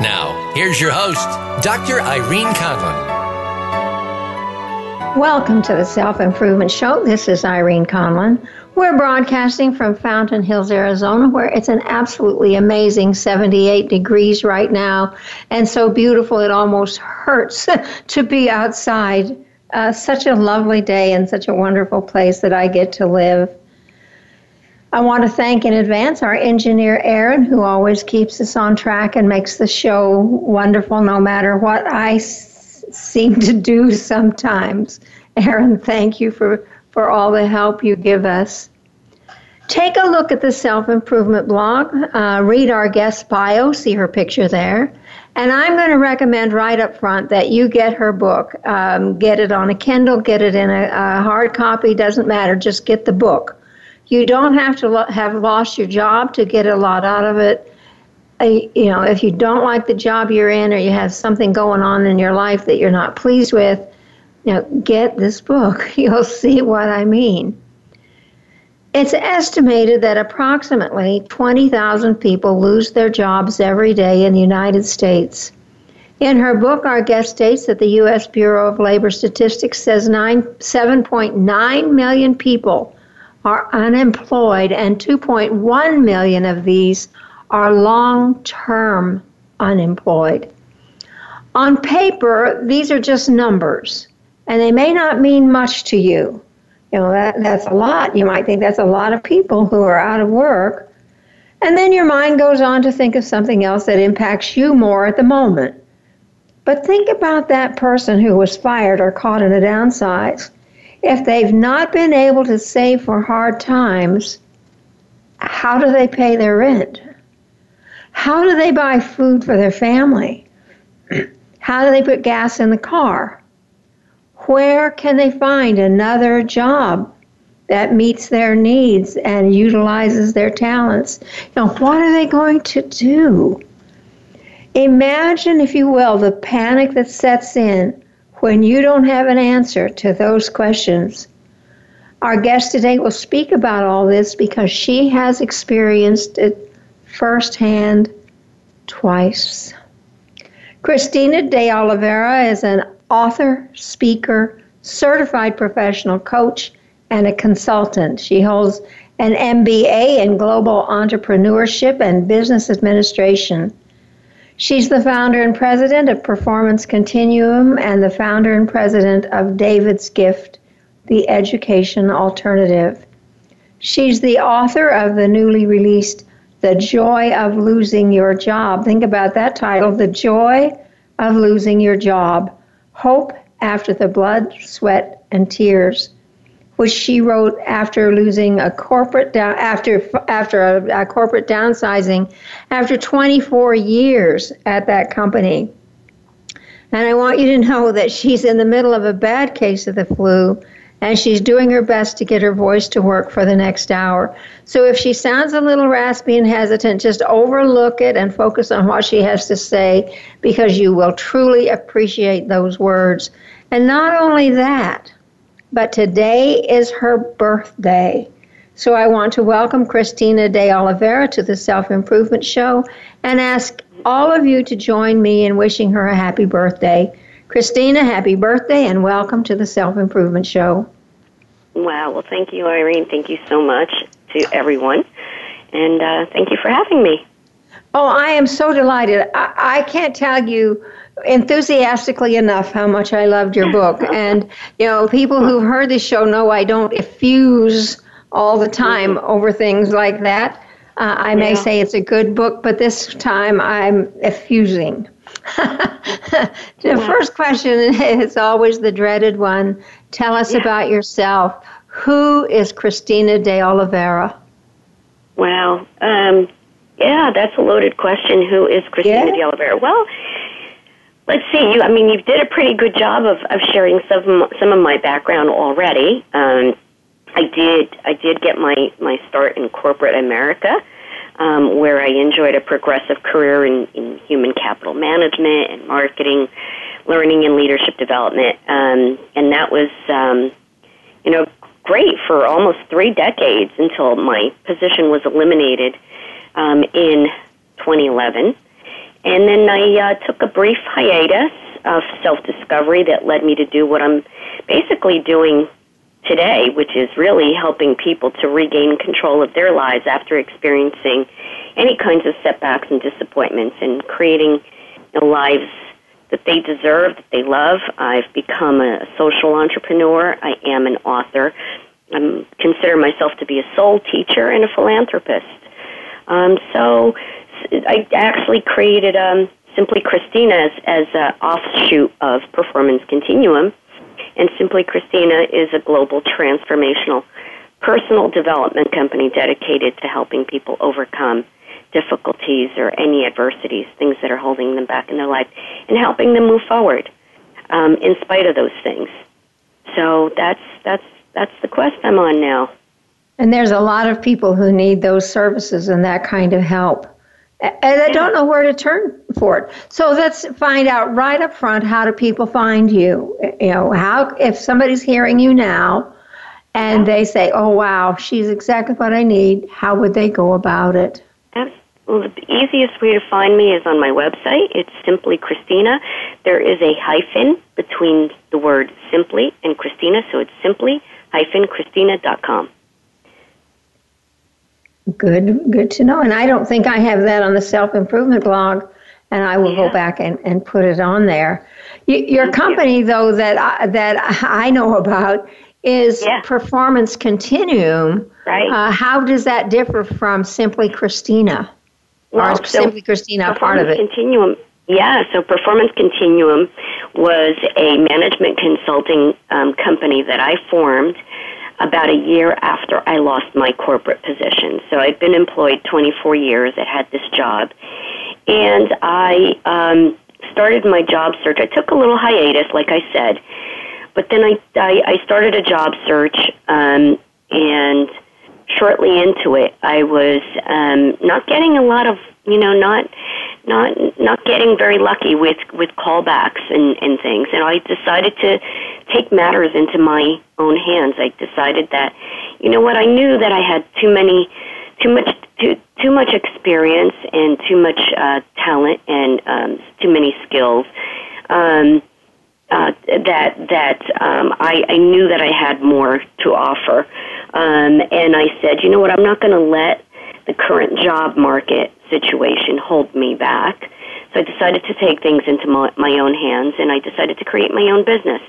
Now, here's your host, Dr. Irene Conlon. Welcome to the Self Improvement Show. This is Irene Conlon. We're broadcasting from Fountain Hills, Arizona, where it's an absolutely amazing 78 degrees right now and so beautiful it almost hurts to be outside. Uh, such a lovely day and such a wonderful place that I get to live. I want to thank in advance our engineer, Aaron, who always keeps us on track and makes the show wonderful no matter what I s- seem to do sometimes. Aaron, thank you for, for all the help you give us. Take a look at the self improvement blog, uh, read our guest bio, see her picture there. And I'm going to recommend right up front that you get her book. Um, get it on a Kindle, get it in a, a hard copy, doesn't matter, just get the book. You don't have to lo- have lost your job to get a lot out of it. Uh, you know, if you don't like the job you're in or you have something going on in your life that you're not pleased with, you know, get this book. You'll see what I mean. It's estimated that approximately 20,000 people lose their jobs every day in the United States. In her book, our guest states that the U.S. Bureau of Labor Statistics says 9, 7.9 million people are unemployed, and 2.1 million of these are long term unemployed. On paper, these are just numbers, and they may not mean much to you. You know, that, that's a lot. You might think that's a lot of people who are out of work. And then your mind goes on to think of something else that impacts you more at the moment. But think about that person who was fired or caught in a downsize if they've not been able to save for hard times, how do they pay their rent? How do they buy food for their family? How do they put gas in the car? Where can they find another job that meets their needs and utilizes their talents? Now, what are they going to do? Imagine, if you will, the panic that sets in when you don't have an answer to those questions. Our guest today will speak about all this because she has experienced it firsthand twice. Christina de Oliveira is an author, speaker, certified professional coach, and a consultant. She holds an MBA in global entrepreneurship and business administration. She's the founder and president of Performance Continuum and the founder and president of David's Gift, the education alternative. She's the author of the newly released The Joy of Losing Your Job. Think about that title The Joy of Losing Your Job Hope After the Blood, Sweat, and Tears which she wrote after losing a corporate down after after a, a, corporate downsizing after 24 years at that company. And I want you to know that she's in the middle of a bad case of the flu and she's doing her best to get her voice to work for the next hour. So if she sounds a little raspy and hesitant, just overlook it and focus on what she has to say because you will truly appreciate those words. And not only that, but today is her birthday. So I want to welcome Christina de Oliveira to the Self Improvement Show and ask all of you to join me in wishing her a happy birthday. Christina, happy birthday and welcome to the Self Improvement Show. Wow, well, thank you, Irene. Thank you so much to everyone. And uh, thank you for having me. Oh, I am so delighted. I, I can't tell you enthusiastically enough how much I loved your book. and, you know, people who've heard this show know I don't effuse all the time over things like that. Uh, I may yeah. say it's a good book, but this time I'm effusing. the yeah. first question is always the dreaded one. Tell us yeah. about yourself. Who is Christina de Oliveira? Well, um, yeah, that's a loaded question. Who is Christina de Oliveira? Well, let's see. You, I mean, you did a pretty good job of, of sharing some some of my background already. Um, I did I did get my my start in corporate America, um, where I enjoyed a progressive career in, in human capital management and marketing, learning and leadership development, um, and that was um, you know great for almost three decades until my position was eliminated um, in 2011. And then I uh, took a brief hiatus of self discovery that led me to do what I'm basically doing today, which is really helping people to regain control of their lives after experiencing any kinds of setbacks and disappointments and creating know, lives that they deserve, that they love. I've become a social entrepreneur. I am an author. I consider myself to be a soul teacher and a philanthropist. Um, so I actually created um, Simply Christina as, as an offshoot of Performance Continuum. And Simply Christina is a global transformational personal development company dedicated to helping people overcome difficulties or any adversities, things that are holding them back in their life, and helping them move forward um, in spite of those things. So that's that's that's the quest I'm on now. And there's a lot of people who need those services and that kind of help. And I don't know where to turn for it. So let's find out right up front how do people find you? You know, how if somebody's hearing you now and they say, "Oh wow, she's exactly what I need," how would they go about it? Well, the easiest way to find me is on my website. It's simply Christina. There is a hyphen between the word simply and Christina, so it's simply hyphen Christina.com. Good, good to know. And I don't think I have that on the self improvement blog, and I will yeah. go back and, and put it on there. Y- your Thank company, you. though, that I, that I know about is yeah. Performance Continuum. Right. Uh, how does that differ from Simply Christina? Well, or so Simply Christina part of it? Continuum. Yeah, so Performance Continuum was a management consulting um, company that I formed about a year after I lost my corporate position. So I'd been employed 24 years. I had this job. And I um, started my job search. I took a little hiatus, like I said. But then I, I, I started a job search, um, and shortly into it, I was um, not getting a lot of, you know, not not not getting very lucky with with callbacks and and things. And I decided to take matters into my own hands. I decided that you know what I knew that I had too many too much too too much experience and too much uh talent and um too many skills um uh, that that um, I, I knew that I had more to offer, um, and I said, you know what, I'm not going to let the current job market situation hold me back. So I decided to take things into my, my own hands and I decided to create my own business.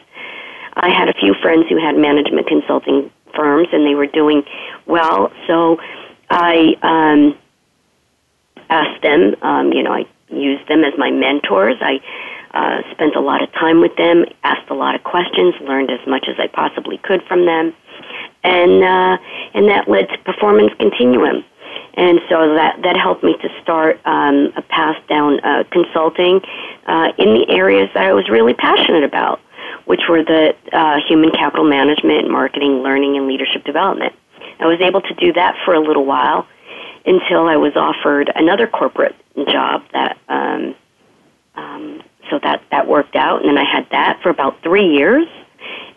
I had a few friends who had management consulting firms and they were doing well, so I um, asked them, um, you know, I used them as my mentors. I uh, spent a lot of time with them, asked a lot of questions, learned as much as I possibly could from them, and uh, and that led to Performance Continuum and so that that helped me to start um, a path down uh, consulting uh, in the areas that I was really passionate about, which were the uh, human capital management, marketing, learning, and leadership development. I was able to do that for a little while until I was offered another corporate job that. Um, um, so that that worked out, and then I had that for about three years,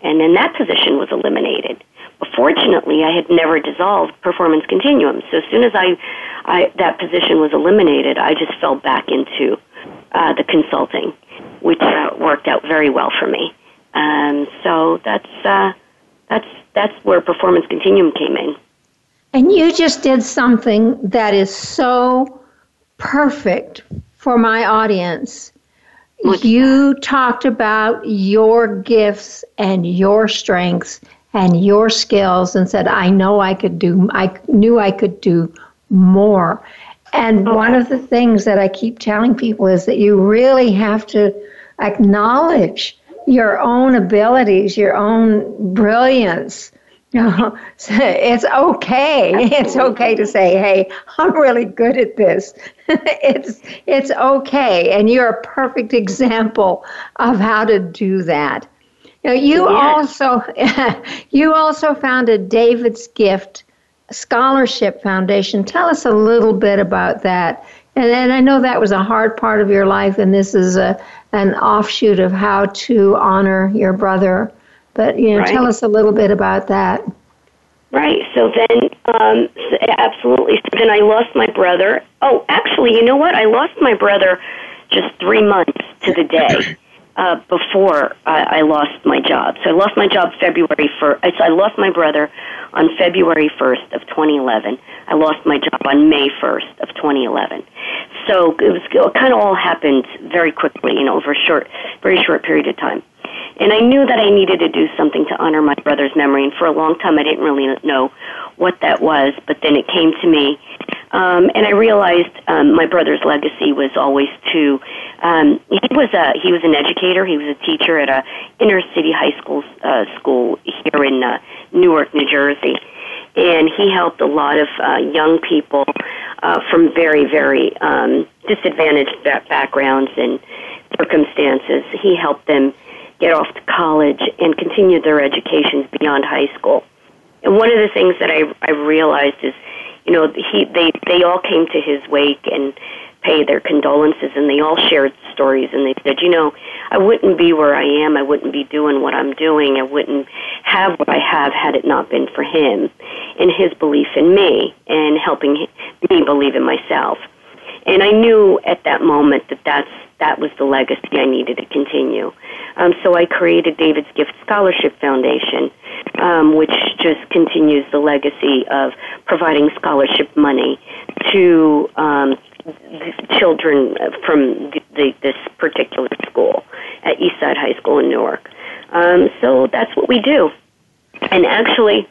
and then that position was eliminated fortunately, I had never dissolved performance continuum. So as soon as I, I that position was eliminated, I just fell back into uh, the consulting, which uh, worked out very well for me. Um, so that's uh, that's that's where performance continuum came in. And you just did something that is so perfect for my audience. What's you that? talked about your gifts and your strengths and your skills and said, I know I could do, I knew I could do more. And okay. one of the things that I keep telling people is that you really have to acknowledge your own abilities, your own brilliance, No, it's okay. It's okay to say, "Hey, I'm really good at this." it's it's okay, and you're a perfect example of how to do that. You, you yes. also you also founded David's Gift Scholarship Foundation. Tell us a little bit about that. And, and I know that was a hard part of your life, and this is a an offshoot of how to honor your brother. But you know, right. tell us a little bit about that. Right. So then, um, absolutely. So then I lost my brother. Oh, actually, you know what? I lost my brother just three months to the day uh, before I, I lost my job. So I lost my job February first. I lost my brother on February first of 2011. I lost my job on May first of 2011. So it was it kind of all happened very quickly, you know, over a short, very short period of time. And I knew that I needed to do something to honor my brother's memory. And for a long time, I didn't really know what that was. But then it came to me, um, and I realized um, my brother's legacy was always to. Um, he was a he was an educator. He was a teacher at a inner city high school uh, school here in uh, Newark, New Jersey, and he helped a lot of uh, young people uh, from very very um, disadvantaged backgrounds and circumstances. He helped them get off to college and continue their educations beyond high school. And one of the things that I I realized is, you know, he they they all came to his wake and paid their condolences, and they all shared stories, and they said, you know, I wouldn't be where I am, I wouldn't be doing what I'm doing, I wouldn't have what I have had it not been for him, and his belief in me, and helping me believe in myself. And I knew at that moment that that's that was the legacy I needed to continue. Um, so I created David's Gift Scholarship Foundation, um, which just continues the legacy of providing scholarship money to um, children from the, the, this particular school at Eastside High School in Newark. Um, so that's what we do. And actually,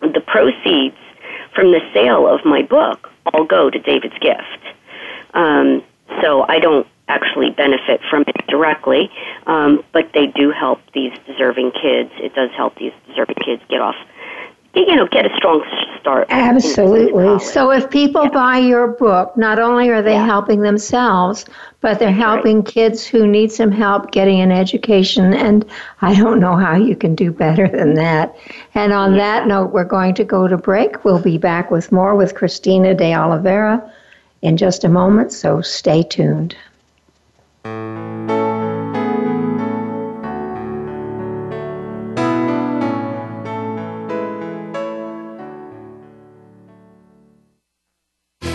the proceeds from the sale of my book all go to David's Gift. Um, so I don't actually benefit from it directly, um, but they do help these deserving kids. It does help these deserving kids get off, you know, get a strong start. Absolutely. So if people yeah. buy your book, not only are they yeah. helping themselves, but they're helping right. kids who need some help getting an education. And I don't know how you can do better than that. And on yeah. that note, we're going to go to break. We'll be back with more with Christina de Oliveira in just a moment, so stay tuned.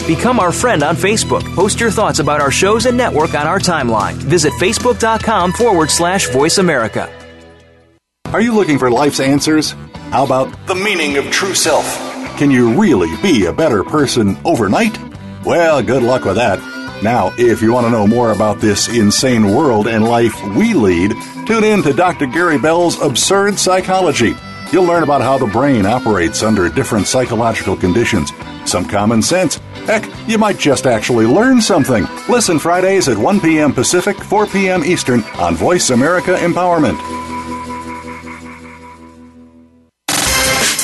Become our friend on Facebook. Post your thoughts about our shows and network on our timeline. Visit facebook.com forward slash voice America. Are you looking for life's answers? How about the meaning of true self? Can you really be a better person overnight? Well, good luck with that. Now, if you want to know more about this insane world and life we lead, tune in to Dr. Gary Bell's Absurd Psychology. You'll learn about how the brain operates under different psychological conditions, some common sense. Heck, you might just actually learn something. Listen Fridays at 1 p.m. Pacific, 4 p.m. Eastern on Voice America Empowerment.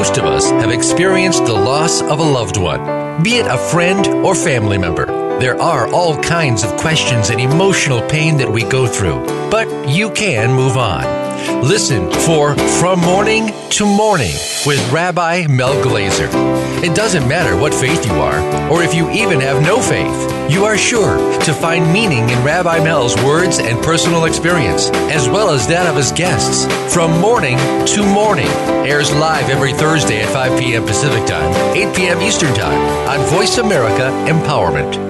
Most of us have experienced the loss of a loved one, be it a friend or family member. There are all kinds of questions and emotional pain that we go through, but you can move on. Listen for From Mourning to Morning with Rabbi Mel Glazer. It doesn't matter what faith you are, or if you even have no faith, you are sure to find meaning in Rabbi Mel's words and personal experience, as well as that of his guests. From Mourning to Morning airs live every Thursday at 5 p.m. Pacific Time, 8 p.m. Eastern Time on Voice America Empowerment.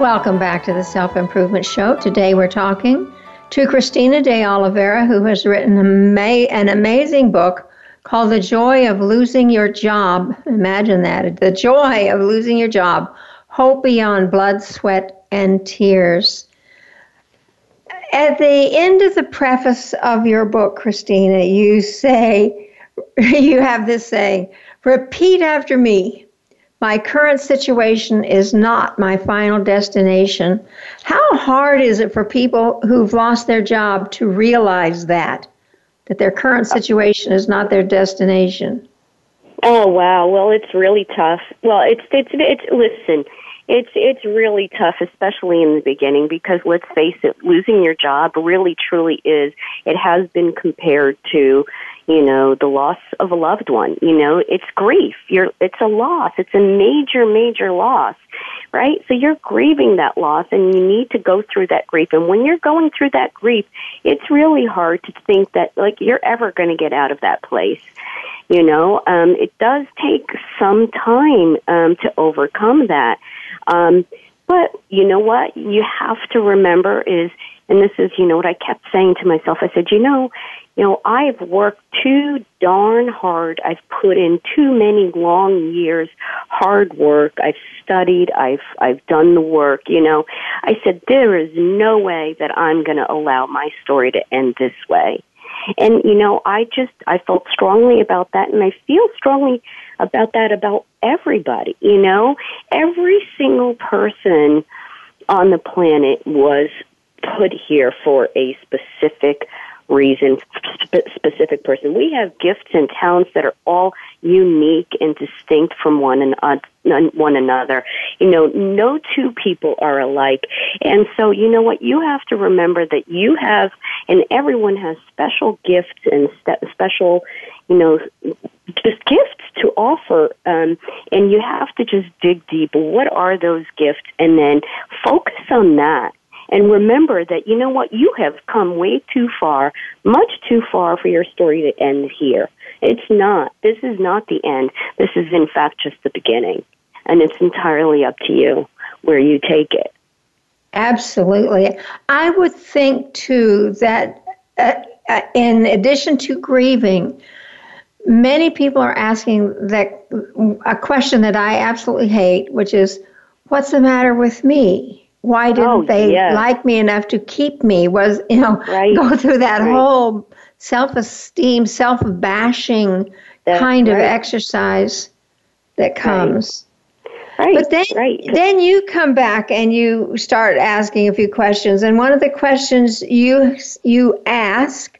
Welcome back to the Self Improvement Show. Today we're talking to Christina de Oliveira, who has written an amazing book called The Joy of Losing Your Job. Imagine that the joy of losing your job, hope beyond blood, sweat, and tears. At the end of the preface of your book, Christina, you say, you have this saying, repeat after me. My current situation is not my final destination. How hard is it for people who've lost their job to realize that, that their current situation is not their destination? Oh wow! Well, it's really tough. Well, it's it's it's listen, it's it's really tough, especially in the beginning, because let's face it, losing your job really truly is. It has been compared to you know, the loss of a loved one. You know, it's grief. You're, it's a loss. It's a major, major loss, right? So you're grieving that loss and you need to go through that grief. And when you're going through that grief, it's really hard to think that, like, you're ever going to get out of that place. You know, um, it does take some time um, to overcome that. Um, but you know what? You have to remember is, and this is, you know, what I kept saying to myself. I said, you know, you know, I've worked too darn hard. I've put in too many long years, hard work. I've studied. I've, I've done the work, you know. I said, there is no way that I'm going to allow my story to end this way. And, you know, I just, I felt strongly about that and I feel strongly about that about everybody, you know. Every single person on the planet was put here for a specific reason, sp- specific person. We have gifts and talents that are all unique and distinct from one and uh, one another. You know, no two people are alike. And so, you know what? You have to remember that you have, and everyone has special gifts and special, you know, just gifts to offer. Um, and you have to just dig deep. What are those gifts? And then focus on that and remember that, you know what, you have come way too far, much too far for your story to end here. It's not. This is not the end. This is, in fact, just the beginning. And it's entirely up to you where you take it. Absolutely. I would think, too, that uh, uh in addition to grieving, many people are asking that a question that I absolutely hate, which is, what's the matter with me? Why didn't oh, they yes. like me enough to keep me was you know right. go through that right. whole self-esteem self-bashing That's kind right. of exercise that comes Right, but then, right. then you come back and you start asking a few questions, and one of the questions you you ask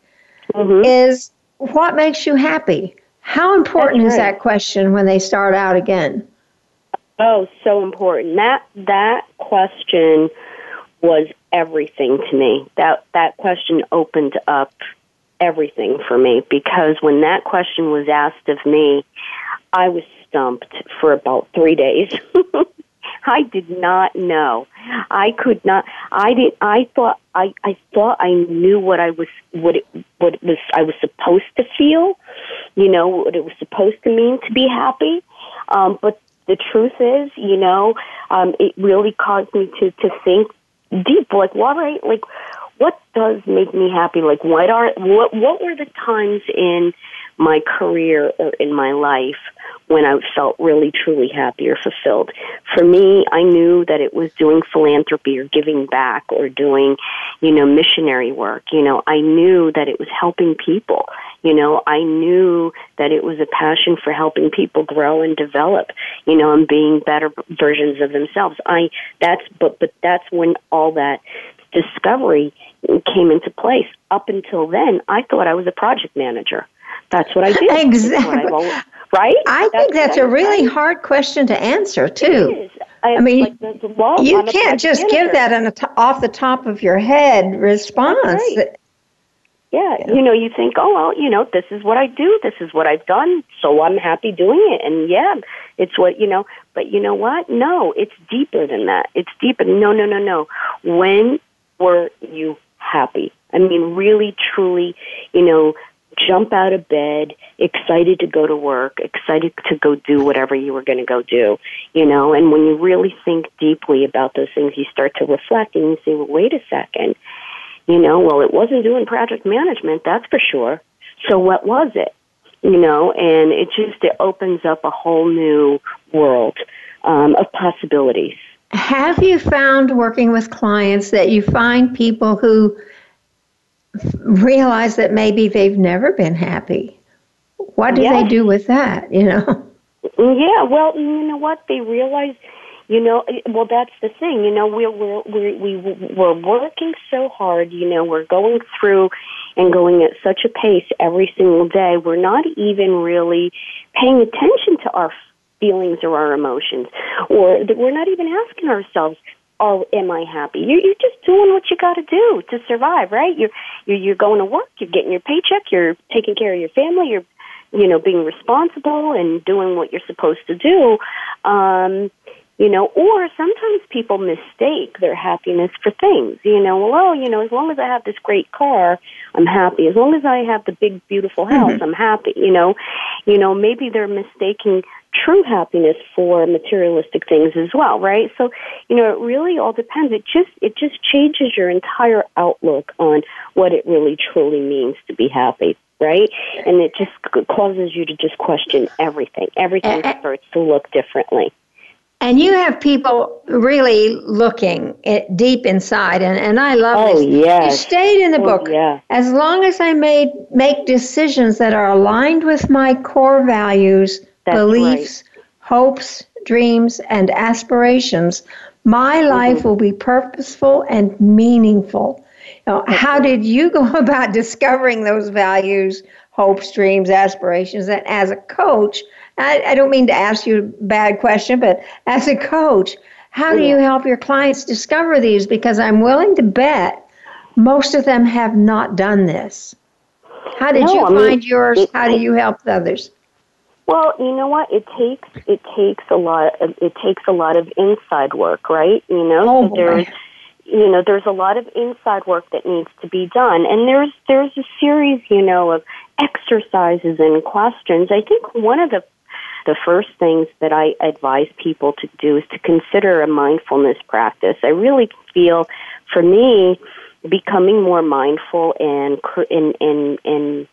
mm-hmm. is, "What makes you happy?" How important That's is that question when they start out again? Oh, so important. That that question was everything to me. That that question opened up everything for me because when that question was asked of me, I was stumped for about 3 days. I did not know. I could not. I did. I thought. I. I thought I knew what I was. What it. What it was. I was supposed to feel. You know what it was supposed to mean to be happy. Um, but the truth is, you know, um, it really caused me to to think deep. Like, what right? Like, what does make me happy? Like, what are what what were the times in my career or in my life when I felt really truly happy or fulfilled. For me, I knew that it was doing philanthropy or giving back or doing, you know, missionary work. You know, I knew that it was helping people. You know, I knew that it was a passion for helping people grow and develop, you know, and being better versions of themselves. I that's but but that's when all that discovery came into place. Up until then, I thought I was a project manager. That's what I did. Exactly. right? I that's think that's a really hard question to answer, too. I, I, mean, like the, the you can't just give that an, off the top of your head response. Right. Yeah, yeah, you know, you think, oh well, you know, this is what I do, this is what I've done, so I'm happy doing it, and yeah, it's what you know. But you know what? No, it's deeper than that. It's deeper. No, no, no, no. When were you happy? I mean, really, truly, you know, jump out of bed, excited to go to work, excited to go do whatever you were going to go do, you know, and when you really think deeply about those things, you start to reflect and you say, well, wait a second you know, well, it wasn't doing project management, that's for sure. So what was it? You know, and it just it opens up a whole new world um, of possibilities. Have you found working with clients that you find people who realize that maybe they've never been happy? What do yes. they do with that? You know. Yeah, well, you know what? They realize you know, well, that's the thing. You know, we're we're we're we, we're working so hard. You know, we're going through and going at such a pace every single day. We're not even really paying attention to our feelings or our emotions, or that we're not even asking ourselves, "Oh, am I happy?" You're, you're just doing what you got to do to survive, right? You're, you're you're going to work. You're getting your paycheck. You're taking care of your family. You're you know being responsible and doing what you're supposed to do. Um, you know, or sometimes people mistake their happiness for things. You know, well, oh, you know, as long as I have this great car, I'm happy. As long as I have the big, beautiful house, mm-hmm. I'm happy. You know, you know, maybe they're mistaking true happiness for materialistic things as well, right? So, you know, it really all depends. It just it just changes your entire outlook on what it really truly means to be happy right? And it just causes you to just question everything. Everything starts to look differently. And you have people really looking deep inside, and, and I love oh, this. Yes. You stayed in the oh, book. Yeah. As long as I made make decisions that are aligned with my core values, That's beliefs, right. hopes, dreams, and aspirations, my mm-hmm. life will be purposeful and meaningful. Now, how did you go about discovering those values, hopes, dreams, aspirations? And as a coach, I, I don't mean to ask you a bad question, but as a coach, how do you help your clients discover these? Because I'm willing to bet most of them have not done this. How did no, you I find mean, yours? It, how do you help others? Well, you know what? It takes it takes a lot. Of, it takes a lot of inside work, right? You know, oh, so there's you know there's a lot of inside work that needs to be done, and there's there's a series, you know, of exercises and questions. I think one of the the first things that I advise people to do is to consider a mindfulness practice. I really feel, for me, becoming more mindful and in in in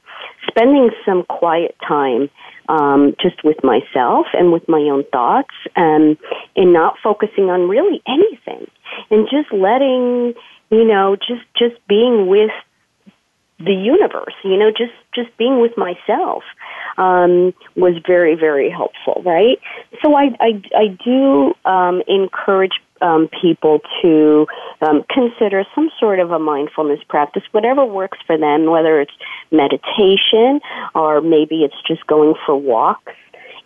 spending some quiet time um, just with myself and with my own thoughts, um, and not focusing on really anything, and just letting you know, just just being with the universe you know just just being with myself um, was very very helpful right? So i i, I do um, encourage um, people to um, consider some sort of a mindfulness practice, whatever works for them, whether it's meditation or maybe it's just going for walks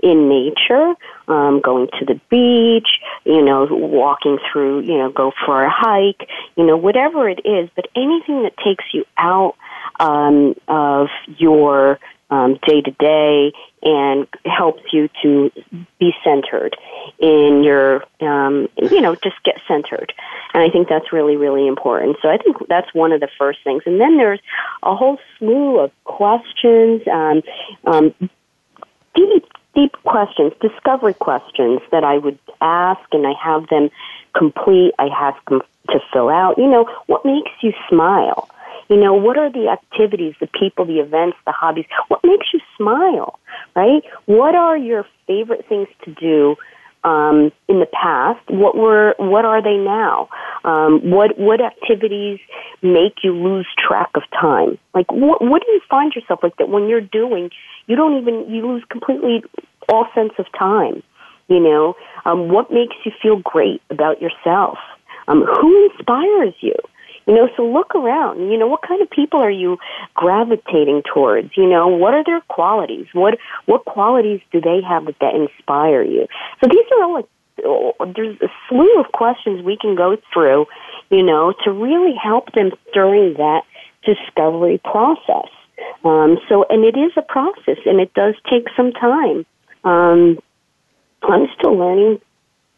in nature, um, going to the beach, you know, walking through, you know, go for a hike, you know, whatever it is, but anything that takes you out um, of your day to day and helps you to be centered in your, um, you know, just get centered. And I think that's really, really important. So I think that's one of the first things. And then there's a whole slew of questions, um, um, deep, deep questions, discovery questions that I would ask, and I have them complete. I have them to fill out. You know, what makes you smile? You know, what are the activities, the people, the events, the hobbies? What makes you smile, right? What are your favorite things to do um, in the past? What were what are they now? Um, what what activities make you lose track of time? Like what what do you find yourself like that when you're doing? You don't even you lose completely all sense of time. You know, um, what makes you feel great about yourself? Um, who inspires you? You know, so look around. You know, what kind of people are you gravitating towards? You know, what are their qualities? What what qualities do they have that, that inspire you? So these are all like oh, there's a slew of questions we can go through, you know, to really help them during that discovery process. Um, so, and it is a process, and it does take some time. Um, I'm still learning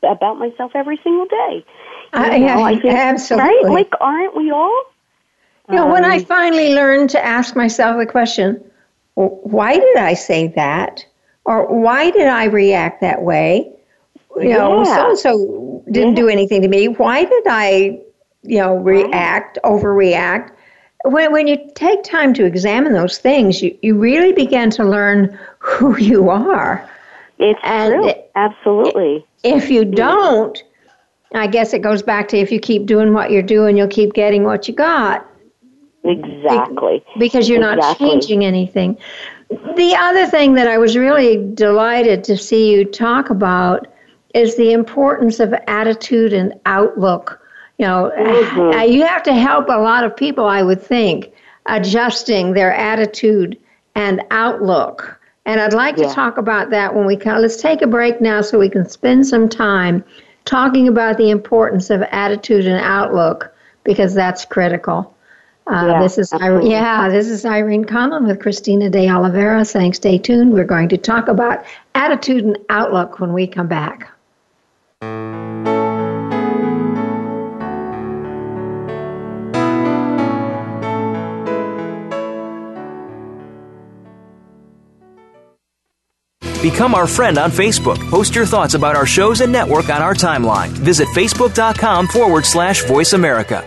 about myself every single day. You uh, yeah, I think, absolutely. Right? Like, aren't we all? You know, um, when I um, finally learned to ask myself the question, why did I say that? Or why did I react that way? You know, so and so didn't yeah. do anything to me. Why did I, you know, react, right. overreact? When, when you take time to examine those things, you, you really begin to learn who you are. It's and true. Absolutely. If you don't, I guess it goes back to if you keep doing what you're doing, you'll keep getting what you got. Exactly. Because you're exactly. not changing anything. The other thing that I was really delighted to see you talk about is the importance of attitude and outlook. You know, mm-hmm. you have to help a lot of people, I would think, adjusting their attitude and outlook. And I'd like yeah. to talk about that when we come. Let's take a break now so we can spend some time talking about the importance of attitude and outlook because that's critical. Uh, yeah, this is absolutely. yeah, this is Irene Conlon with Christina De Oliveira saying stay tuned. We're going to talk about attitude and outlook when we come back. Become our friend on Facebook. Post your thoughts about our shows and network on our timeline. Visit facebook.com forward slash voice America.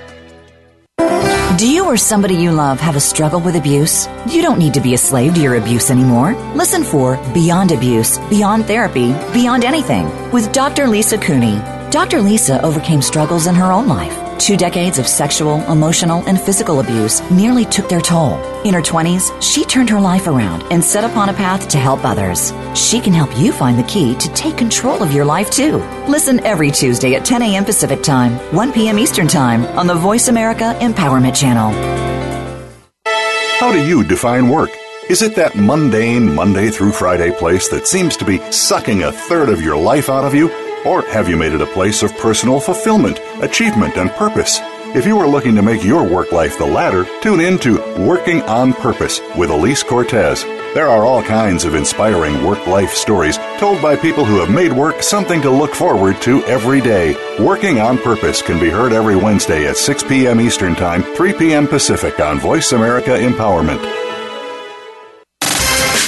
Do you or somebody you love have a struggle with abuse? You don't need to be a slave to your abuse anymore. Listen for Beyond Abuse, Beyond Therapy, Beyond Anything with Dr. Lisa Cooney. Dr. Lisa overcame struggles in her own life Two decades of sexual, emotional, and physical abuse nearly took their toll. In her 20s, she turned her life around and set upon a path to help others. She can help you find the key to take control of your life too. Listen every Tuesday at 10 a.m. Pacific Time, 1 p.m. Eastern Time on the Voice America Empowerment Channel. How do you define work? Is it that mundane Monday through Friday place that seems to be sucking a third of your life out of you? Or have you made it a place of personal fulfillment, achievement, and purpose? If you are looking to make your work life the latter, tune in to Working on Purpose with Elise Cortez. There are all kinds of inspiring work life stories told by people who have made work something to look forward to every day. Working on Purpose can be heard every Wednesday at 6 p.m. Eastern Time, 3 p.m. Pacific on Voice America Empowerment.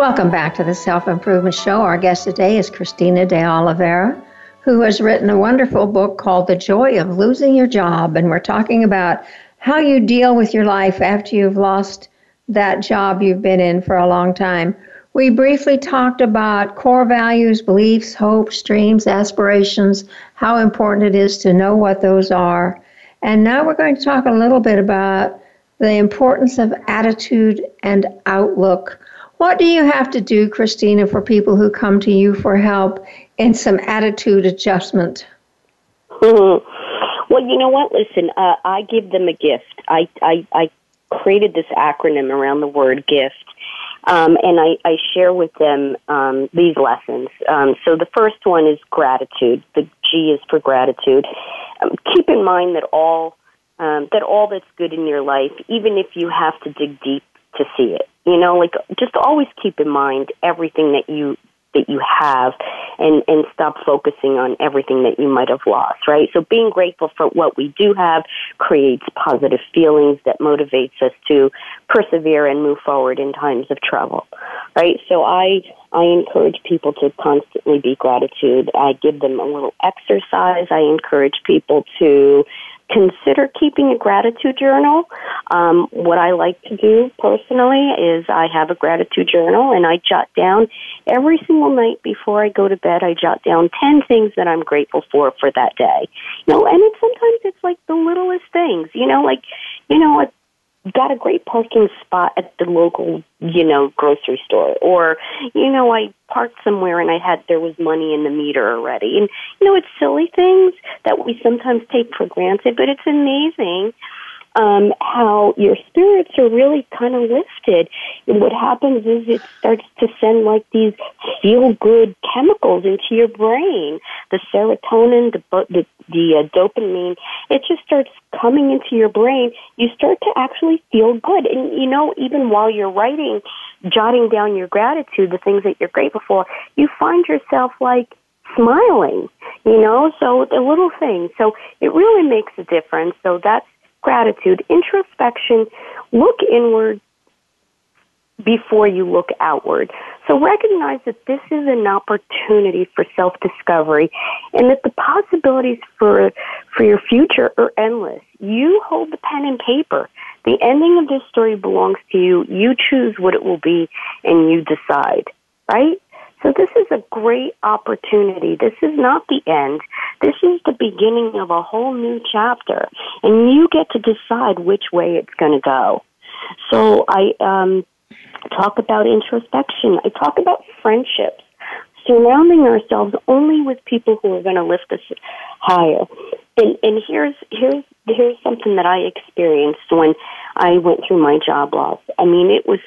Welcome back to the Self Improvement Show. Our guest today is Christina De Oliveira, who has written a wonderful book called The Joy of Losing Your Job. And we're talking about how you deal with your life after you've lost that job you've been in for a long time. We briefly talked about core values, beliefs, hopes, dreams, aspirations, how important it is to know what those are. And now we're going to talk a little bit about the importance of attitude and outlook what do you have to do, Christina, for people who come to you for help and some attitude adjustment? Mm-hmm. Well, you know what? Listen, uh, I give them a gift. I, I, I created this acronym around the word gift. Um, and I, I, share with them um, these lessons. Um, so the first one is gratitude. The G is for gratitude. Um, keep in mind that all um, that all that's good in your life, even if you have to dig deep to see it, you know, like just always keep in mind everything that you that you have and, and stop focusing on everything that you might have lost, right? So being grateful for what we do have creates positive feelings that motivates us to persevere and move forward in times of trouble, right? So I, I encourage people to constantly be gratitude. I give them a little exercise. I encourage people to consider keeping a gratitude journal. Um, what I like to do personally is I have a gratitude journal and I jot down every single night before I go to bed. I jot down ten things that I'm grateful for for that day. You know, and it, sometimes it's like the littlest things. You know, like you know, got a great parking spot at the local, you know, grocery store. Or, you know, I parked somewhere and I had, there was money in the meter already. And, you know, it's silly things that we sometimes take for granted, but it's amazing um, how your spirits are really kind of lifted. And what happens is it starts to send like these feel good chemicals into your brain. The serotonin, the, the, the uh, dopamine, it just starts coming into your brain. You start to actually feel good. And you know, even while you're writing, jotting down your gratitude, the things that you're grateful for, you find yourself like, smiling, you know, so the little things. So it really makes a difference. So that's gratitude, introspection, look inward before you look outward. So recognize that this is an opportunity for self-discovery and that the possibilities for, for your future are endless. You hold the pen and paper. The ending of this story belongs to you. You choose what it will be and you decide, right? So this is a great opportunity. This is not the end. This is the beginning of a whole new chapter, and you get to decide which way it's going to go. So I um, talk about introspection. I talk about friendships, surrounding ourselves only with people who are going to lift us higher. And, and here's here's here's something that I experienced when I went through my job loss. I mean, it was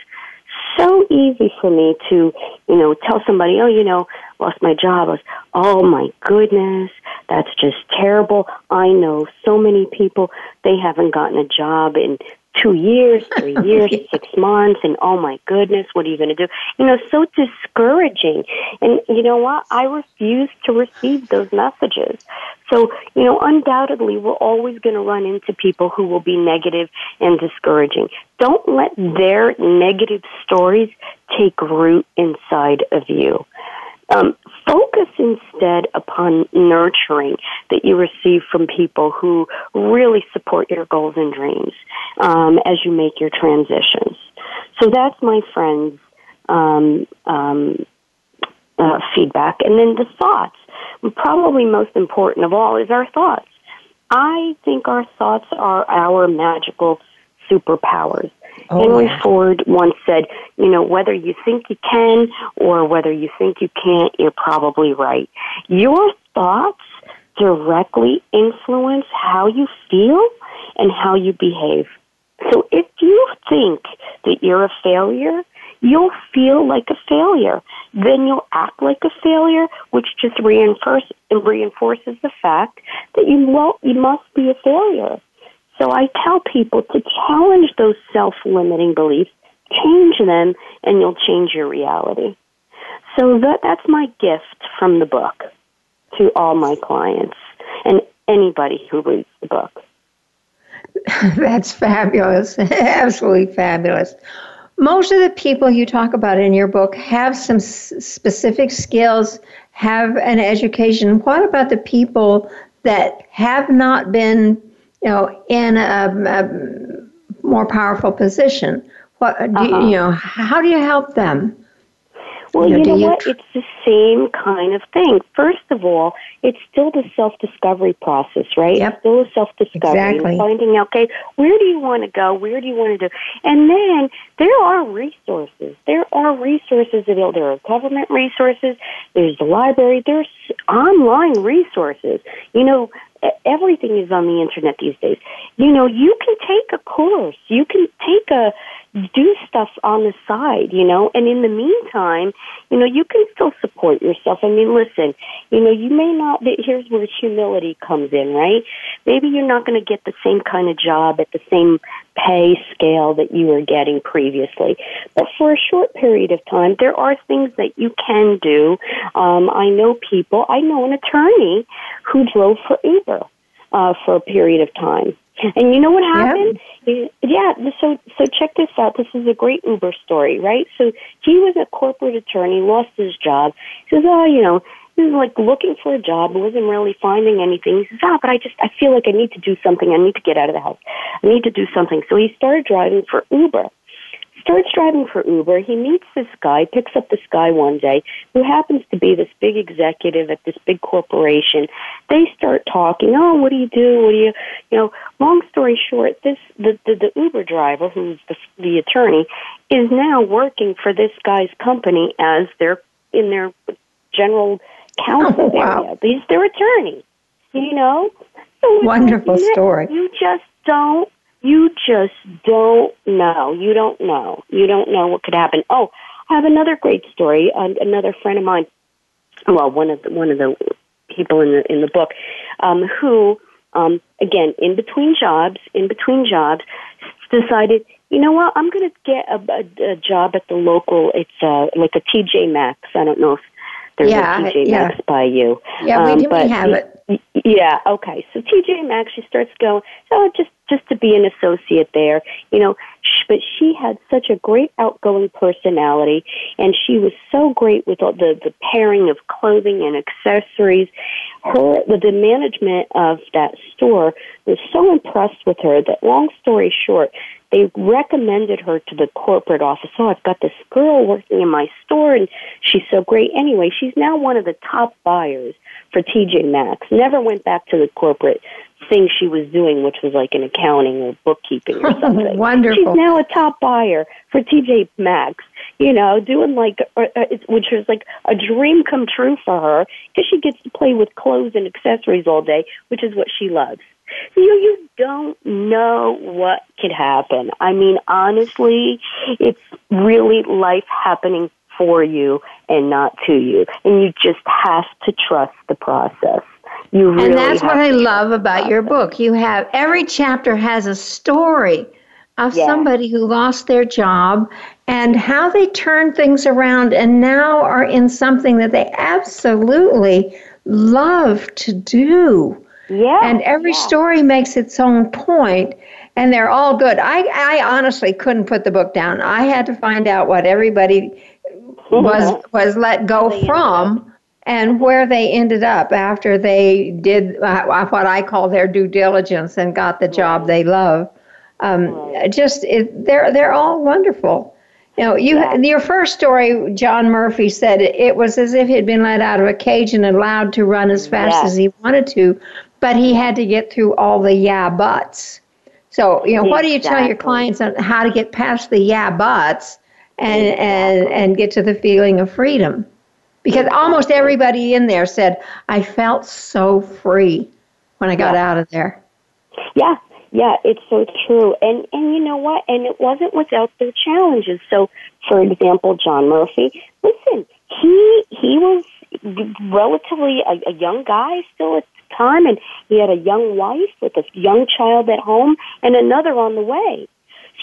so easy for me to, you know, tell somebody, oh, you know, lost my job. I was, oh my goodness, that's just terrible. I know so many people, they haven't gotten a job in two years, three years, yeah. six months, and oh my goodness, what are you going to do? You know, so discouraging. And you know what? I refuse to receive those messages. So, you know, undoubtedly, we're always going to run into people who will be negative and discouraging. Don't let their negative stories take root inside of you. Um, focus instead upon nurturing that you receive from people who really support your goals and dreams um, as you make your transitions. So that's my friend's um, um, uh, feedback. And then the thoughts. Probably most important of all is our thoughts. I think our thoughts are our magical superpowers. Oh, Henry yeah. Ford once said, you know, whether you think you can or whether you think you can't, you're probably right. Your thoughts directly influence how you feel and how you behave. So if you think that you're a failure, you'll feel like a failure. Then you'll act like a failure, which just reinforce, reinforces the fact that you, won't, you must be a failure. So I tell people to challenge those self-limiting beliefs, change them, and you'll change your reality. So that, that's my gift from the book to all my clients and anybody who reads the book. That's fabulous. Absolutely fabulous. Most of the people you talk about in your book have some s- specific skills, have an education. What about the people that have not been you know, in a, a more powerful position. What do uh-huh. you, you know? How do you help them? Well, you know, you know you what? Tr- it's the same kind of thing. First of all, it's still the self discovery process, right? Yep. It's still a self discovery. Exactly. Finding out, okay, where do you want to go? Where do you want to do? And then there are resources. There are resources available. There are government resources. There's the library. There's online resources. You know, everything is on the internet these days. You know, you can take a course. You can take a do stuff on the side, you know, and in the meantime, you know, you can still support yourself. I mean, listen, you know, you may not, here's where humility comes in, right? Maybe you're not going to get the same kind of job at the same pay scale that you were getting previously. But for a short period of time, there are things that you can do. Um, I know people, I know an attorney who drove for Uber uh, for a period of time. And you know what happened? Yeah. yeah, so so check this out. This is a great Uber story, right? So he was a corporate attorney, lost his job. He says, "Oh, you know, he was like looking for a job, wasn't really finding anything. He says, "Ah, oh, but I just I feel like I need to do something. I need to get out of the house. I need to do something." So he started driving for Uber starts driving for Uber. He meets this guy, picks up this guy one day who happens to be this big executive at this big corporation. They start talking. Oh, what do you do? What do you, you know? Long story short, this the the, the Uber driver, who's the the attorney, is now working for this guy's company as their in their general counsel oh, wow. area. He's their attorney. You know. So Wonderful story. You just don't you just don't know. You don't know. You don't know what could happen. Oh, I have another great story. Uh, another friend of mine, well, one of the, one of the people in the in the book, um, who um, again in between jobs, in between jobs, decided, you know what, I'm going to get a, a, a job at the local. It's uh, like a TJ Maxx. I don't know if there's yeah, a TJ yeah. Maxx by you. Yeah, we um, do but have it. Yeah, okay. So TJ Maxx, she starts going, oh, just just to be an associate there, you know. But she had such a great outgoing personality, and she was so great with all the the pairing of clothing and accessories. Her the, the management of that store was so impressed with her that, long story short, they recommended her to the corporate office. Oh, I've got this girl working in my store, and she's so great. Anyway, she's now one of the top buyers for TJ Maxx. Never went back to the corporate thing she was doing, which was like an accounting or bookkeeping or something. Wonderful. She's now a top buyer for TJ Maxx. You know, doing like, uh, uh which was like a dream come true for her because she gets to play with clothes and accessories all day, which is what she loves. You you don't know what could happen. I mean, honestly, it's really life happening for you and not to you, and you just have to trust the process. You really and that's what I love about your book. You have every chapter has a story of Yeah. somebody who lost their job and how they turned things around and now are in something that they absolutely love to do. Yeah, And every yeah. story makes its own point, and they're all good. I, I honestly couldn't put the book down. I had to find out what everybody was was let go from and where they ended up after they did uh, what I call their due diligence and got the job they love. Um, Just it, they're they're all wonderful. You know, you Yeah. your first story, John Murphy said it, was as if he'd been let out of a cage and allowed to run as fast Yes. as he wanted to, but he had to get through all the yeah buts. So, you know, what do you tell your clients on how to get past the yeah buts and and and get to the feeling of freedom? Because almost everybody in there said, "I felt so free when I got Yeah. out of there." Yeah, yeah, it's so true. And and you know what? And it wasn't without their challenges. So, for example, John Murphy. Listen, he he was relatively a, a young guy still at time, and he had a young wife with a young child at home and another on the way.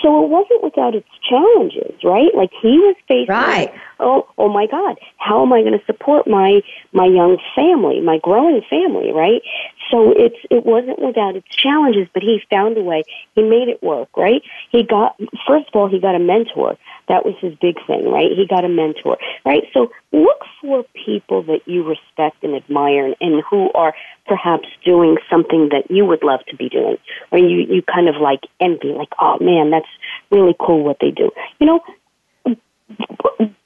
So it wasn't without its challenges, right? Like he was facing, Right. oh, oh my God, how am I going to support my my young family, my growing family, right? So it's it wasn't without its challenges, but he found a way. He made it work, right? He got first of all, he got a mentor. That was his big thing, right? He got a mentor, right? So look for people that you respect and admire and, and who are perhaps doing something that you would love to be doing or you, you kind of like envy, like, oh man, that's really cool what they do. You know,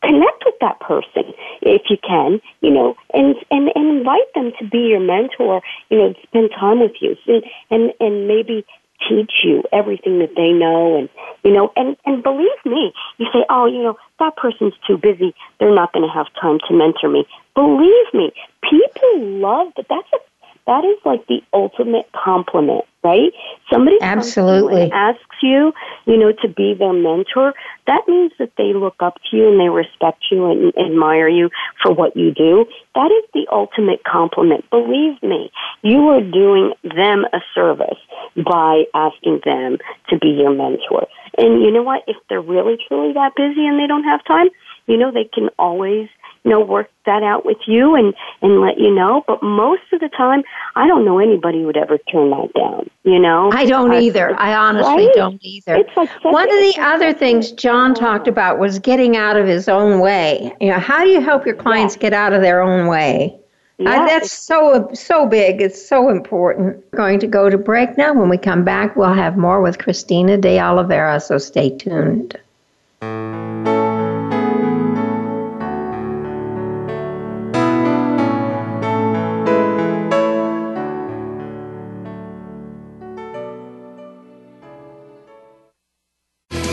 connect with that person if you can, you know, and, and, and invite them to be your mentor, you know, spend time with you and, and, and maybe teach you everything that they know and, you know, and, and believe me, you say, oh, you know, that person's too busy. They're not going to have time to mentor me. Believe me, people love that. That's a, that is like the ultimate compliment right? Somebody absolutely asks you, you know, to be their mentor. That means that they look up to you and they respect you and admire you for what you do. That is the ultimate compliment. Believe me, you are doing them a service by asking them to be your mentor. And you know what? If they're really truly that busy and they don't have time, you know, they can always you know, work that out with you and, and let you know. But most of the time, I don't know anybody who would ever turn that down, you know? I don't either. I honestly right? don't either. It's like One of the other things John talked about was getting out of his own way. You know, how do you help your clients yeah. get out of their own way? Uh, yeah, that's so so big. It's so important. We're going to go to break now. When we come back, we'll have more with Christina DeOliveira. So stay tuned.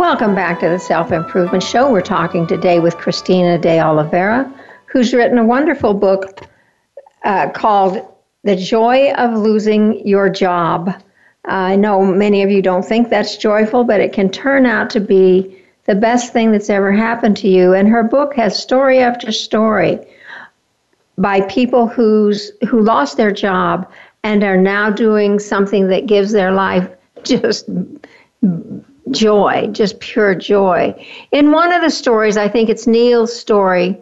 Welcome back to the Self Improvement Show. We're talking today with Christina DeOliveira, who's written a wonderful book uh, called The Joy of Losing Your Job. Uh, I know many of you don't think that's joyful, but it can turn out to be the best thing that's ever happened to you. And her book has story after story by people who's who lost their job and are now doing something that gives their life just joy, just pure joy. In one of the stories, I think it's Neil's story,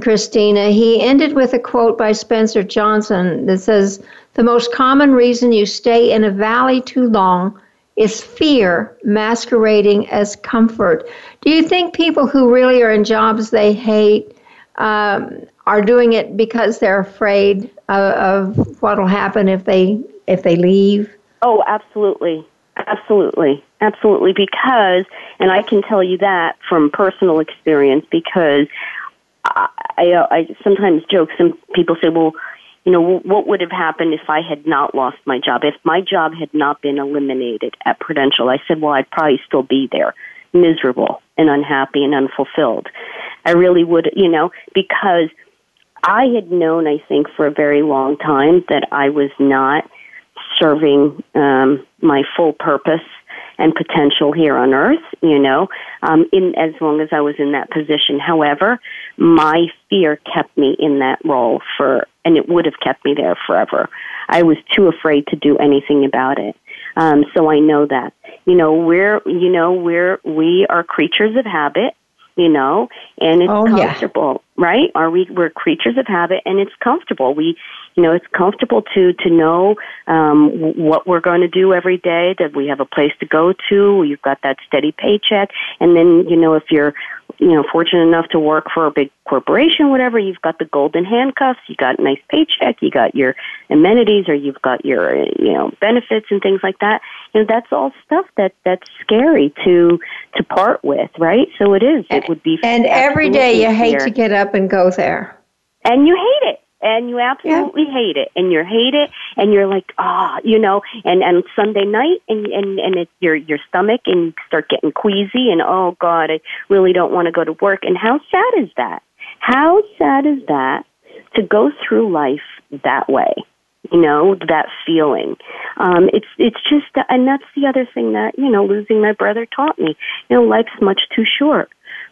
Christina, he ended with a quote by Spencer Johnson that says, The most common reason you stay in a valley too long is fear masquerading as comfort. Do you think people who really are in jobs they hate um, are doing it because they're afraid of, of what will happen if they if they leave? Oh, absolutely. Absolutely. Absolutely. Because, and I can tell you that from personal experience because I, I, I sometimes joke, some people say, well, you know, what would have happened if I had not lost my job? If my job had not been eliminated at Prudential, I said, well, I'd probably still be there, miserable and unhappy and unfulfilled. I really would, you know, because I had known, I think, for a very long time that I was not serving um, my full purpose and potential here on earth, you know, um, in as long as I was in that position. However, my fear kept me in that role for, and it would have kept me there forever. I was too afraid to do anything about it. Um, so I know that, you know, we're, you know, we're, we are creatures of habit, you know, and it's oh, comfortable, yeah. right? Are we, we're creatures of habit and it's comfortable. We, you know, it's comfortable to to know um, what we're going to do every day. That we have a place to go to. You've got that steady paycheck, and then you know if you're you know fortunate enough to work for a big corporation, whatever, you've got the golden handcuffs. You got a nice paycheck. You got your amenities, or you've got your you know benefits and things like that. You know, that's all stuff that that's scary to to part with, right? So it is. It would be and every day you hate to get up and go there, and you hate it and you absolutely yeah. hate it. And you hate it. And you're like ah oh, you know? And and sunday night and and and it's your your stomach and you start getting queasy and oh god i really don't want to go to work. And how sad is that? How sad is that to go through life that way you know that feeling? Um it's it's just and that's the other thing that you know losing my brother taught me. You know life's much too short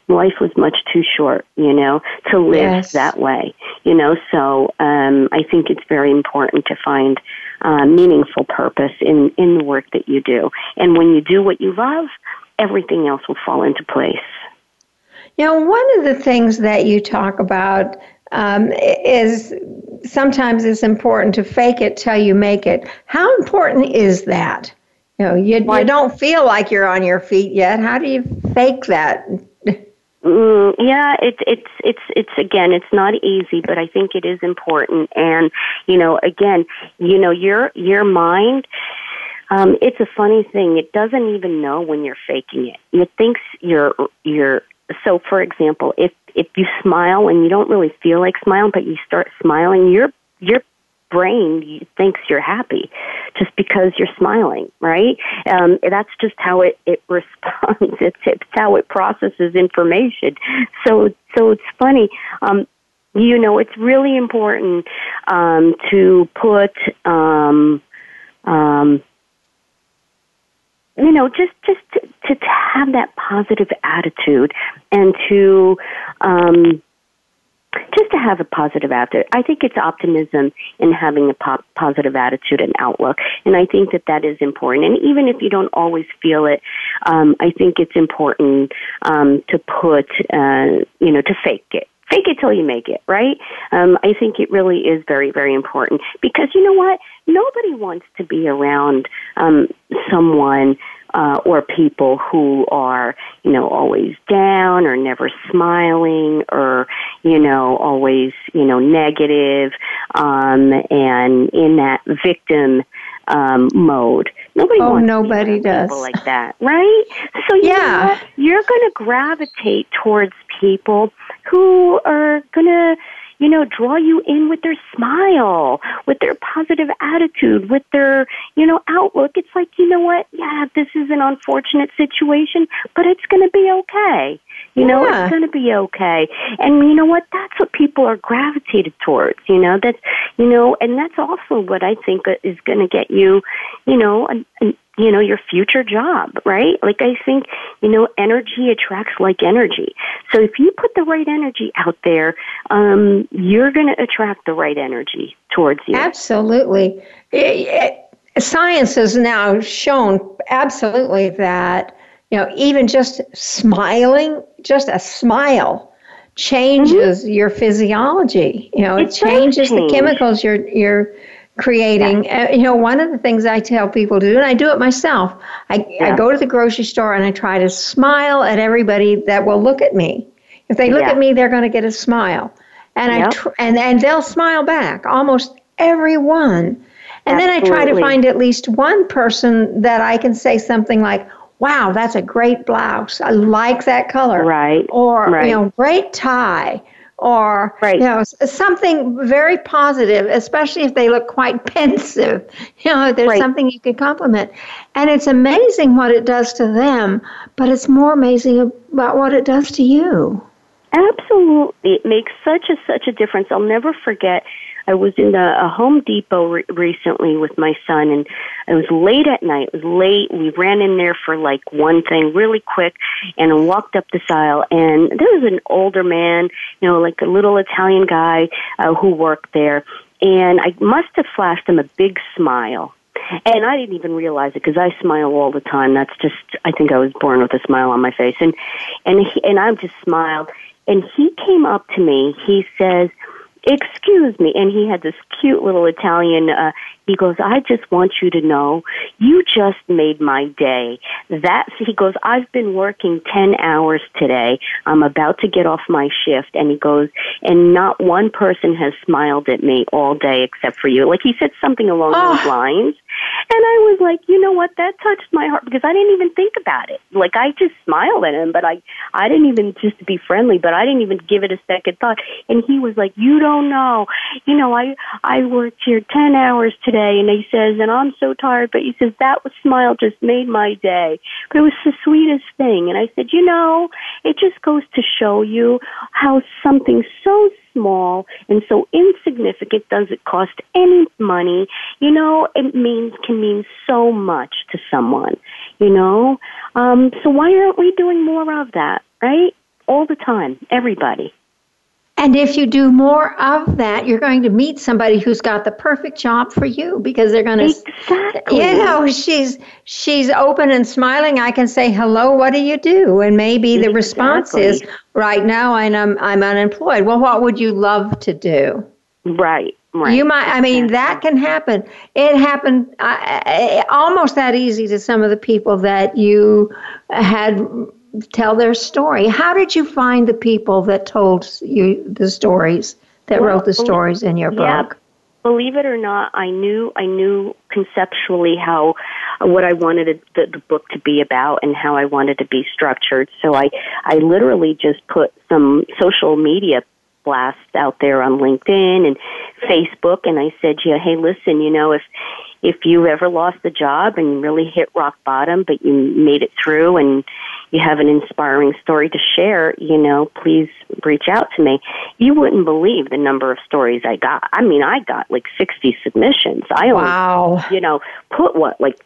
life was much too short, you know, to live yes. that way, you know. So um, I think it's very important to find uh, meaningful purpose in in the work that you do, and when you do what you love, everything else will fall into place. You know, one of the things that you talk about um, is sometimes it's important to fake it till you make it. How important is that? You know, you, you don't feel like you're on your feet yet. How do you fake that Mm, yeah, it's it's it's it's again, it's not easy, but I think it is important. And you know, again, you know, your your mind. Um, it's a funny thing. It doesn't even know when you're faking it. It thinks you're you're. So, for example, if if you smile and you don't really feel like smiling, but you start smiling, your your brain thinks you're happy just because you're smiling, right? Um, that's just how it, it responds. It's, it's how it processes information. So, so it's funny. Um, you know, it's really important um, to put, um, um, you know, just just to, to have that positive attitude and to um, just to have a positive attitude. I think it's optimism in having a po- positive attitude and outlook, and I think that that is important. And even if you don't always feel it, um, I think it's important um, to put, uh, you know, to fake it. Fake it till you make it, right? Um, I think it really is very, very important because you know what? Nobody wants to be around um, someone uh, or people who are, you know, always down or never smiling or, you know, always, you know, negative, um, and in that victim um, mode. Nobody oh, wants nobody does people like that, right? So you yeah, you're going to gravitate towards people who are going to you know, draw you in with their smile, with their positive attitude, with their, you know, outlook. It's like, you know what? Yeah, this is an unfortunate situation, but it's going to be okay. You know, yeah. it's going to be okay. And you know what? That's what people are gravitated towards. You know, that's, you know, and that's also what I think is going to get you, you know, an, an, you know, your future job, right? Like I think, you know, energy attracts like energy. So if you put the right energy out there, um, you're going to attract the right energy towards you. Absolutely. It, it, Science has now shown absolutely that, you know, even just smiling, just a smile changes mm-hmm. your physiology. You know, it, it changes change. the chemicals you're, you're creating. Yeah. Uh, you know, one of the things I tell people to do, and I do it myself, I, yeah. I go to the grocery store and I try to smile at everybody that will look at me. If they look yeah. at me, they're going to get a smile. And I tr- and and they'll smile back. Almost everyone. And Absolutely. then I try to find at least one person that I can say something like, "Wow, that's a great blouse. I like that color." Right. Or right. you know, great tie or right. you know something very positive especially if they look quite pensive. You know there's right. something you can compliment. And it's amazing what it does to them but it's more amazing about what it does to you. Absolutely. It makes such a such a difference. I'll never forget I was in a, a Home Depot re- recently with my son, and it was late at night. It was late. We ran in there for like one thing, really quick, and walked up this aisle. And there was an older man, you know, like a little Italian guy uh, who worked there, and I must have flashed him a big smile. And I didn't even realize it because I smile all the time. That's just, I think I was born with a smile on my face. And, and, he, and I just smiled. And he came up to me. He says, excuse me and he had this cute little italian uh he goes i just want you to know you just made my day. That's, he goes i've been working 10 hours today. I'm about to get off my shift. And he goes and not one person has smiled at me all day except for you. Like he said something along oh. those lines and I was like, you know what? That touched my heart because I didn't even think about it. Like I just smiled at him, but I I didn't even just be friendly, but I didn't even give it a second thought. And he was like, you don't know you know, I I worked here ten hours today, and he says, and I'm so tired, but he says that smile just made my day. But it was the sweetest thing, and I said, you know, it just goes to show you how something so small and so insignificant does it cost any money? You know it means can mean so much to someone you know? Um so why aren't we doing more of that right? All the time everybody and if you do more of that, you're going to meet somebody who's got the perfect job for you because they're going to exactly. You know, she's she's open and smiling. I can say, "Hello, what do you do?" And maybe the exactly. response is, "Right now I'm I'm unemployed." Well, what would you love to do? Right. Right. You might, I mean, that can happen. It happened uh, almost that easy to some of the people that you had tell their story. How did you find the people that told you the stories, that well, wrote the stories in your yeah, book? Believe it or not, I knew I knew conceptually how what I wanted the, the book to be about and how I wanted to be structured. So I I literally just put some social media blasts out there on LinkedIn and Facebook, and I said, yeah, hey, listen, you know, if if you ever lost a job and really hit rock bottom, but you made it through and you have an inspiring story to share, you know, please reach out to me. You wouldn't believe the number of stories I got. I mean, I got like 60 submissions. I only, wow. you know, put what, like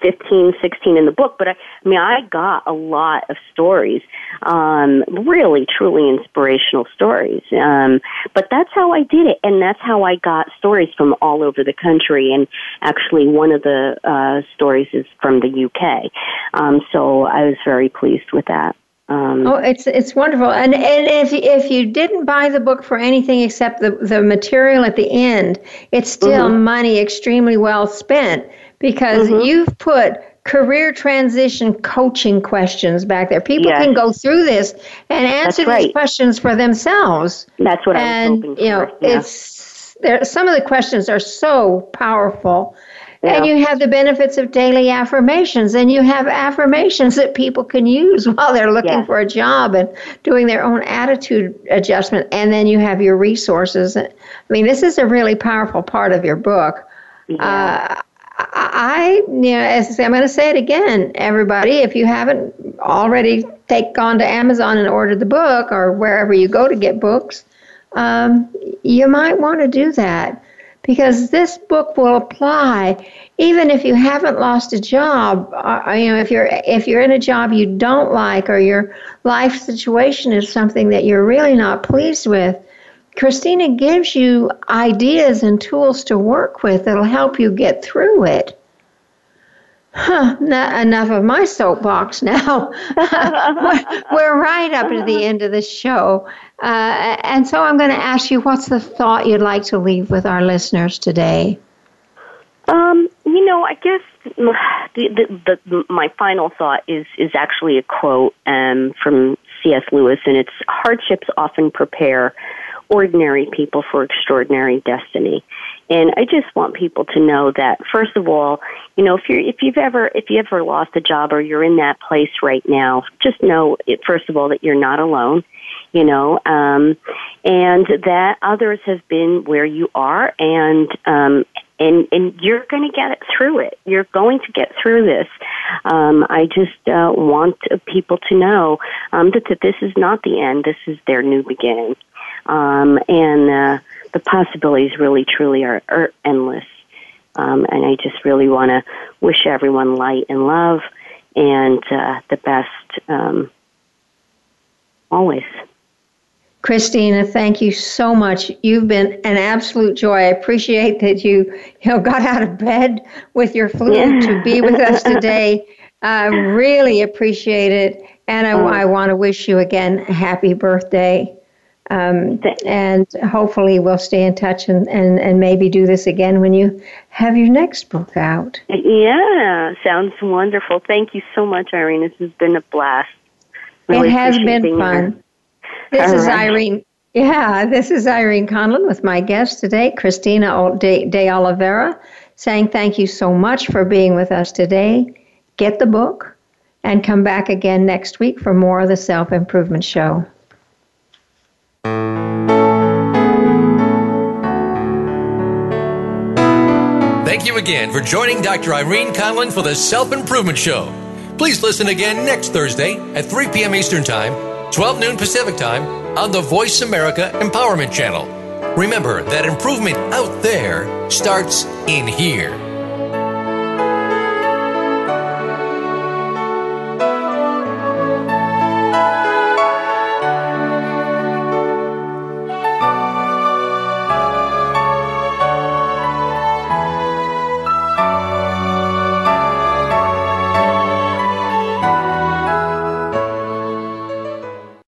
15, 16 in the book, but I, I mean, I got a lot of stories, um, really, truly inspirational stories. Um, but that's how I did it, and that's how I got stories from all over the country. And actually, one of the uh, stories is from the UK. Um, so I was very pleased with that. Um, oh, it's it's wonderful, and and if if you didn't buy the book for anything except the the material at the end, it's still mm-hmm. money extremely well spent because mm-hmm. you've put career transition coaching questions back there. People yes. can go through this and answer right. these questions for themselves. That's what and, I was hoping you know, Yeah. It's there. Some of the questions are so powerful. Yeah. And you have the benefits of daily affirmations, and you have affirmations that people can use while they're looking yes. for a job and doing their own attitude adjustment. And then you have your resources. I mean, this is a really powerful part of your book. Yeah. Uh, I, you know, as I say, I'm going to say it again, everybody. If you haven't already take gone to Amazon and ordered the book, or wherever you go to get books, um, you might want to do that because this book will apply even if you haven't lost a job. Or, uh, you know, if you're if you're in a job you don't like, or your life situation is something that you're really not pleased with Christina gives you ideas and tools to work with that'll help you get through it. Huh, not enough of my soapbox now. we're, we're, right up to the end of the show. Uh, and so I'm going to ask you what's the thought you'd like to leave with our listeners today? Um, you know, I guess the, the, the, my final thought is, is actually a quote um, from C.S. Lewis, and it's hardships often prepare ordinary people for extraordinary destiny. And I just want people to know that first of all, you know, if you if you've ever if you ever lost a job or you're in that place right now, just know it, first of all that you're not alone you know, um, and that others have been where you are, and um, and and you're going to get through it. You're going to get through this. Um, I just uh, want people to know um, that, that this is not the end. This is their new beginning um, and uh, the possibilities really truly are, are endless. Um, and I just really want to wish everyone light and love and uh, the best um, always. Christina, thank you so much. You've been an absolute joy. I appreciate that you, you know, got out of bed with your flu yeah. to be with us today. I really appreciate it. And I, oh. I want to wish you again a happy birthday. Um, and hopefully we'll stay in touch and, and, and maybe do this again when you have your next book out. Yeah, sounds wonderful. Thank you so much, Irene. This has been a blast. Really it has been fun. Here. This All is right. Irene. Yeah, this is Irene Conlon with my guest today, Christina de, de Oliveira, saying thank you so much for being with us today. Get the book and come back again next week for more of the Self Improvement Show. Thank you again for joining Dr. Irene Conlon for the Self Improvement Show. Please listen again next Thursday at 3 p.m. Eastern Time, 12 noon Pacific Time on the Voice America Empowerment Channel. Remember that improvement out there starts in here.